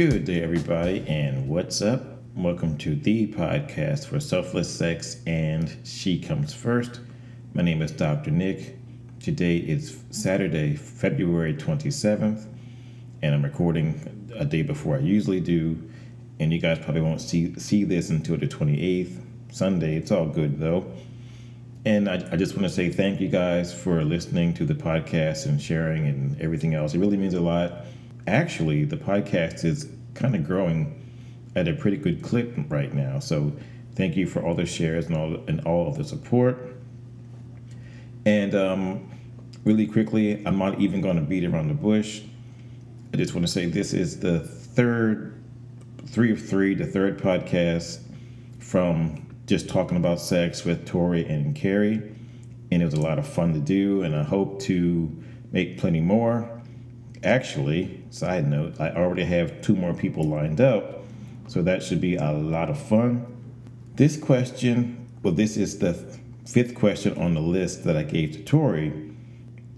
Good day, everybody, and what's up? Welcome to the podcast for selfless sex and She Comes First. My name is Dr. Nick. Today is Saturday, February 27th, and I'm recording a day before I usually do. And you guys probably won't see see this until the 28th, Sunday. It's all good though. And I, I just want to say thank you guys for listening to the podcast and sharing and everything else. It really means a lot. Actually, the podcast is kind of growing at a pretty good clip right now. So thank you for all the shares and all and all of the support. And um, really quickly, I'm not even going to beat around the bush. I just want to say this is the third, three of three, the third podcast from just talking about sex with Tori and Carrie. And it was a lot of fun to do, and I hope to make plenty more. Actually, side note, I already have two more people lined up, so that should be a lot of fun. This question, well, this is the fifth question on the list that I gave to Tori,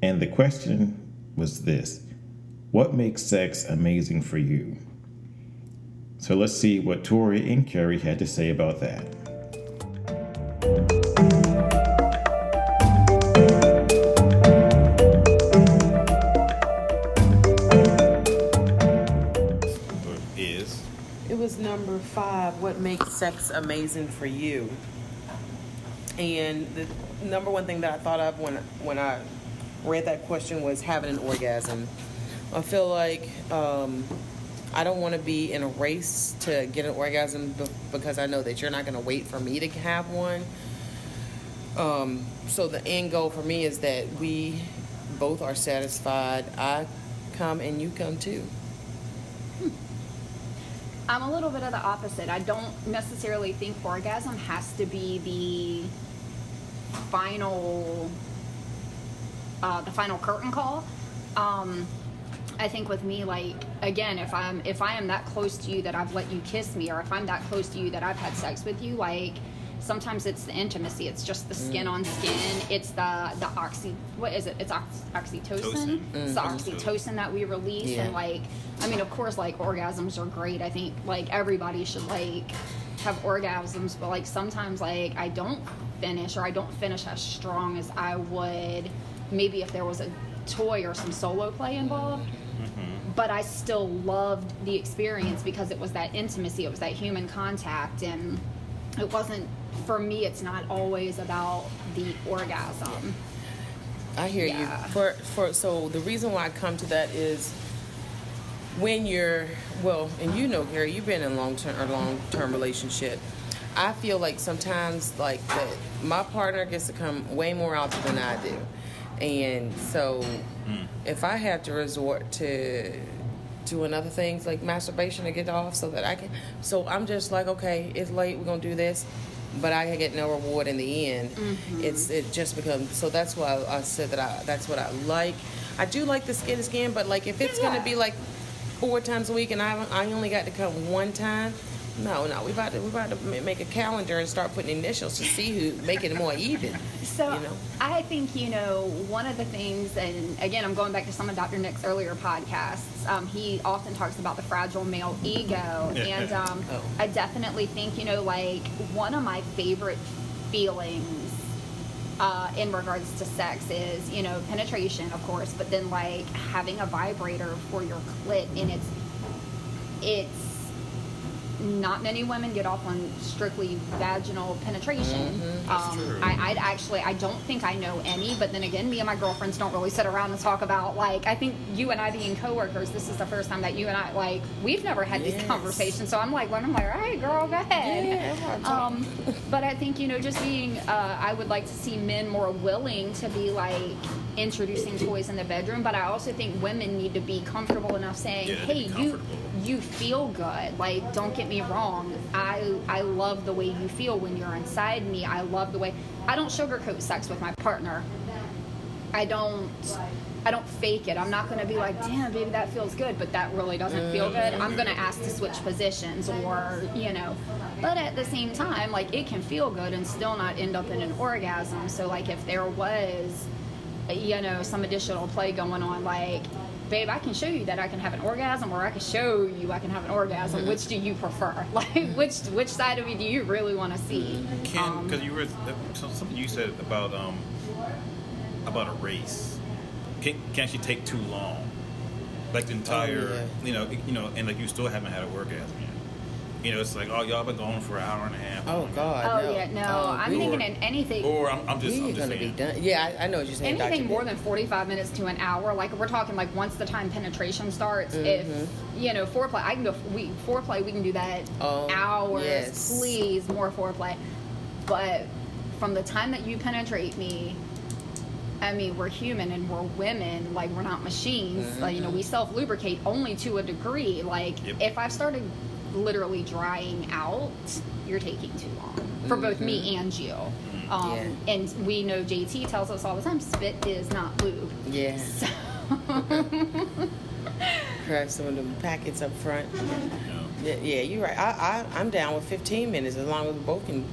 and the question was this What makes sex amazing for you? So let's see what Tori and Carrie had to say about that. Number five. What makes sex amazing for you? And the number one thing that I thought of when when I read that question was having an orgasm. I feel like um, I don't want to be in a race to get an orgasm because I know that you're not going to wait for me to have one. Um, so the end goal for me is that we both are satisfied. I come and you come too. I'm a little bit of the opposite. I don't necessarily think orgasm has to be the final, uh, the final curtain call. Um, I think with me, like again, if I'm if I am that close to you that I've let you kiss me, or if I'm that close to you that I've had sex with you, like sometimes it's the intimacy. It's just the skin mm. on skin. It's the the oxy. What is it? It's ox, oxytocin. Tocin. Mm-hmm. It's the oxytocin that we release, Yeah. and like, I mean, of course, like orgasms are great. I think like everybody should like have orgasms, but like sometimes like I don't finish or I don't finish as strong as I would maybe if there was a toy or some solo play involved mm-hmm. but I still loved the experience because it was that intimacy, it was that human contact, and it wasn't for me. It's not always about the orgasm. I hear Yeah. you. For for so the reason why I come to that is when you're well, and you know, Carrie, you've been in long term or long term relationship. I feel like sometimes like that my partner gets to come way more out than I do, and so hmm. if I have to resort to doing other things like masturbation to get off so that I can, so I'm just like, okay, it's late, we're gonna do this, but I get no reward in the end. Mm-hmm. It's it just becomes so that's why I said that I that's what I like. I do like the skin to skin, but like if it's Yeah. gonna be like four times a week and I I only got to come one time. No, no, we about to we about to make a calendar and start putting initials to see who make it more even. So you know. I think you know one of the things, and again, I'm going back to some of Dr. Nick's earlier podcasts. Um, he often talks about the fragile male ego, and um, Oh. I definitely think you know like one of my favorite feelings uh, in regards to sex is you know penetration, of course, but then like having a vibrator for your clit, and it's it's not many women get off on strictly vaginal penetration. Um. I, I'd actually, I don't think I know any, but then again, me and my girlfriends don't really sit around and talk about like. I think you and I being coworkers, this is the first time that you and I like we've never had Yes. these conversations. So I'm like, when I'm like, all right, girl, go ahead. Yeah, I'm gonna talk. Um, but I think you know, just being, uh, I would like to see men more willing to be like introducing toys in the bedroom. But I also think women need to be comfortable enough saying, Yeah, hey, you. You feel good. Like, don't get me wrong. I I love the way you feel when you're inside me. I love the way I don't sugarcoat sex with my partner. I don't I don't fake it. I'm not gonna be like, damn, baby, that feels good, but that really doesn't feel good. I'm mm. gonna ask to switch positions or, you know. But at the same time, like it can feel good and still not end up in an orgasm. So like if there was you know, some additional play going on, like babe, I can show you that I can have an orgasm, or I can show you I can have an orgasm. Which do you prefer? Like, which which side of me do you really want to see? Can Um, because you were something you said about um about a race. Can can she take too long? Like the entire, yeah. you know, you know, and like you still haven't had an orgasm yet. You know, it's like, oh, y'all been going for an hour and a half. Oh God. Oh no. yeah, no. Oh, I'm we- thinking in anything. Or I'm, I'm just, we I'm just gonna saying. be done. Yeah, I, I know what you're saying. anything Dr. more than 45 minutes to an hour like we're talking like once the time penetration starts if Mm-hmm. you know foreplay i can go we foreplay we can do that Oh, hours yes. please more foreplay but from the time that you penetrate me I mean, we're human and we're women. Like, we're not machines. Like, you know, we self lubricate only to a degree. Like, Yep. if I've started literally drying out, you're taking too long for both me and you. Um, Yeah. And we know JT tells us all the time spit is not lube. Yeah. So, Grab some of the packets up front. Yeah, yeah, you're right. I, I I'm down with 15 minutes as long as we both can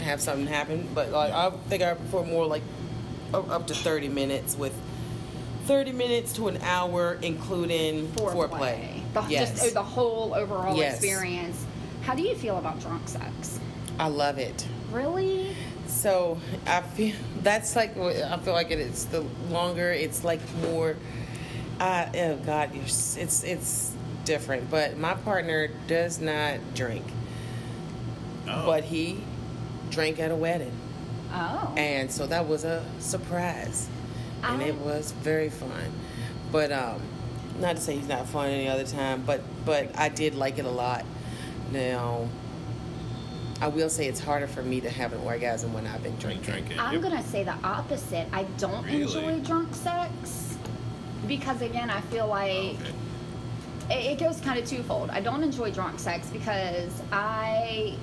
have something happen. But like I think I prefer more like up up to 30 minutes with 30 minutes to an hour, including foreplay. foreplay. The, yes, Just oh, the whole overall Yes. experience. How do you feel about drunk sex? I love it. Really? So I feel that's like I feel like it is. The longer it's like more. Uh, oh God, you're, it's it's different. But my partner does not drink, Oh. but he drank at a wedding, Oh. and so that was a surprise, and I- it was very fun. But um, not to say he's not fun any other time, but but I did like it a lot. Now. I will say it's harder for me to have an orgasm when I've been drinking. drinking. I'm Yep. gonna say the opposite. I don't Really? enjoy drunk sex because again, I feel like oh, Okay. it, it goes kind of twofold. I don't enjoy drunk sex because I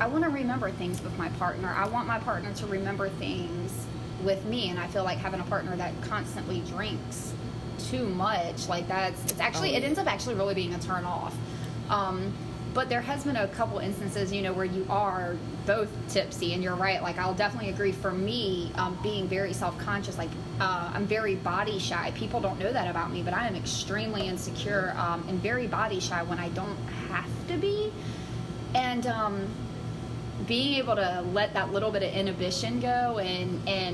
I want to remember things with my partner. I want my partner to remember things with me, and I feel like having a partner that constantly drinks too much, like that's it's actually Oh, it ends up actually really being a turn off. Um, but there has been a couple instances, you know, where you are both tipsy, and you're right. Like I'll definitely agree. For me, um, being very self-conscious, like uh, I'm very body shy. People don't know that about me, but I am extremely insecure um, and very body shy when I don't have to be. And um, being able to let that little bit of inhibition go and and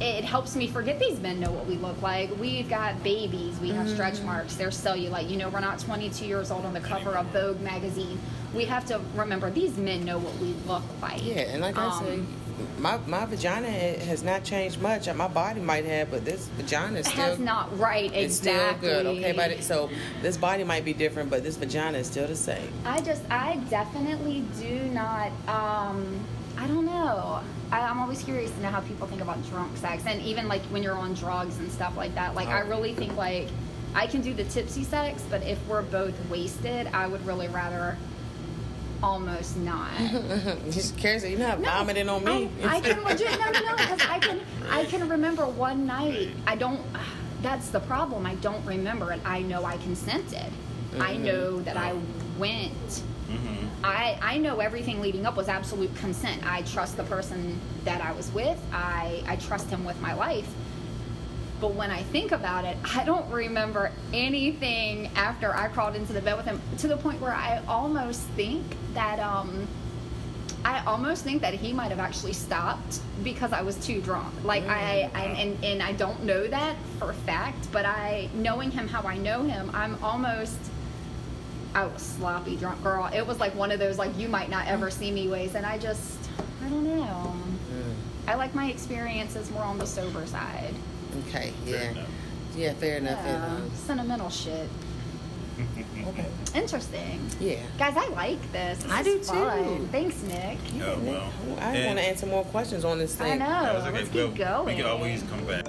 it helps me forget these men know what we look like. We've got babies, we have stretch marks, there's cellulite. You know, we're not 22 years old on the cover of Vogue magazine. We have to remember these men know what we look like. Yeah, and like I Um, say, my my vagina has not changed much. My body might have, but this vagina is still has not right it's exactly. still good. Okay, but so this body might be different, but this vagina is still the same. I just, I definitely do not. Um, I don't know. I, I'm always curious to know how people think about drunk sex, and even like when you're on drugs and stuff like that. Like, I Oh. really think like I can do the tipsy sex, but if we're both wasted, I would really rather almost not. Just cares you're not No, vomiting on me. I, I can legit no no no because I can I can remember one night. I don't. That's the problem. I don't remember it. I know I consented. I mm-hmm. know that I oh. went. Mm-hmm. I I know everything leading up was absolute consent. I trust the person that I was with. I I trust him with my life. But when I think about it, I don't remember anything after I crawled into the bed with him to the point where I almost think that um I almost think that he might have actually stopped because I was too drunk. Like I, I and, and I don't know that for a fact, but I knowing him how I know him, I'm almost I was sloppy drunk girl. It was like one of those like you might not ever see me ways and I just I don't know. I like my experiences more on the sober side. Okay, Fair yeah, enough. yeah, fair enough. Yeah, and, sentimental shit. okay, Interesting. yeah. Guys, I like this. This I is do fun. too. Thanks, Nick. Oh, well. I want to answer more questions on this thing. I know. That was okay. Let's Well, keep going. We can always come back.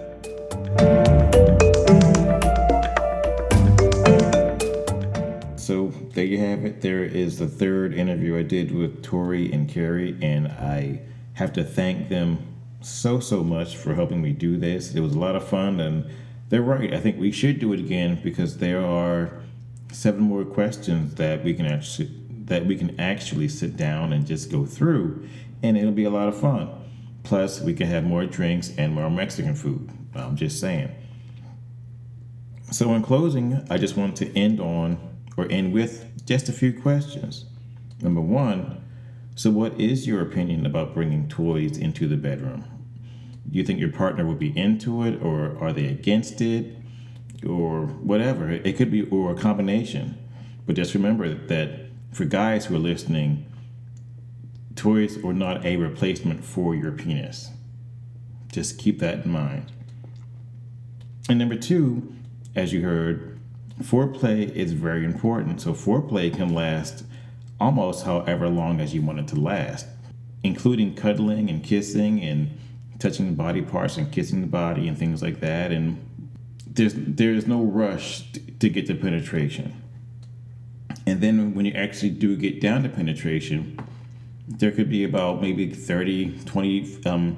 So there you have it. There is the third interview I did with Tori and Carrie, and I have to thank them so so much for helping me do this. It was a lot of fun, and they're right. I think we should do it again because there are seven more questions that we can actually that we can actually sit down and just go through, and it'll be a lot of fun. Plus, we can have more drinks and more Mexican food. I'm just saying. So, in closing, I just want to end on or end with just a few questions. Number one, so what is your opinion about bringing toys into the bedroom? Do you think your partner would be into it, or are they against it, or whatever? It could be, or a combination. But just remember that for guys who are listening, toys are not a replacement for your penis. Just keep that in mind. And number two, as you heard, foreplay is very important. So foreplay can last almost however long as you want it to last, including cuddling and kissing and touching the body parts and kissing the body and things like that. And there's there's no rush to get to penetration. And then when you actually do get down to penetration, there could be about maybe 30, 20, um,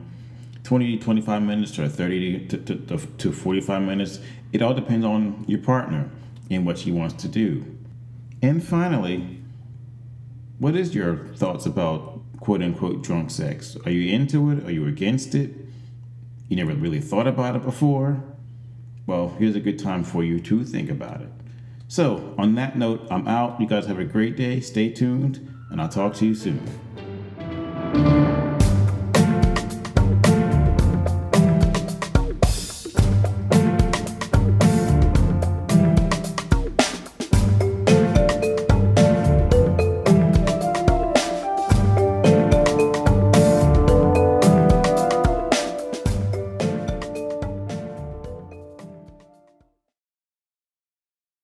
20, 25 minutes or 30 to, to, to 45 minutes. It all depends on your partner and what she wants to do. And finally, what is your thoughts about quote unquote drunk sex? Are you into it? Are you against it? You never really thought about it before? Well, here's a good time for you to think about it. So, on that note, I'm out. You guys have a great day. Stay tuned, and I'll talk to you soon.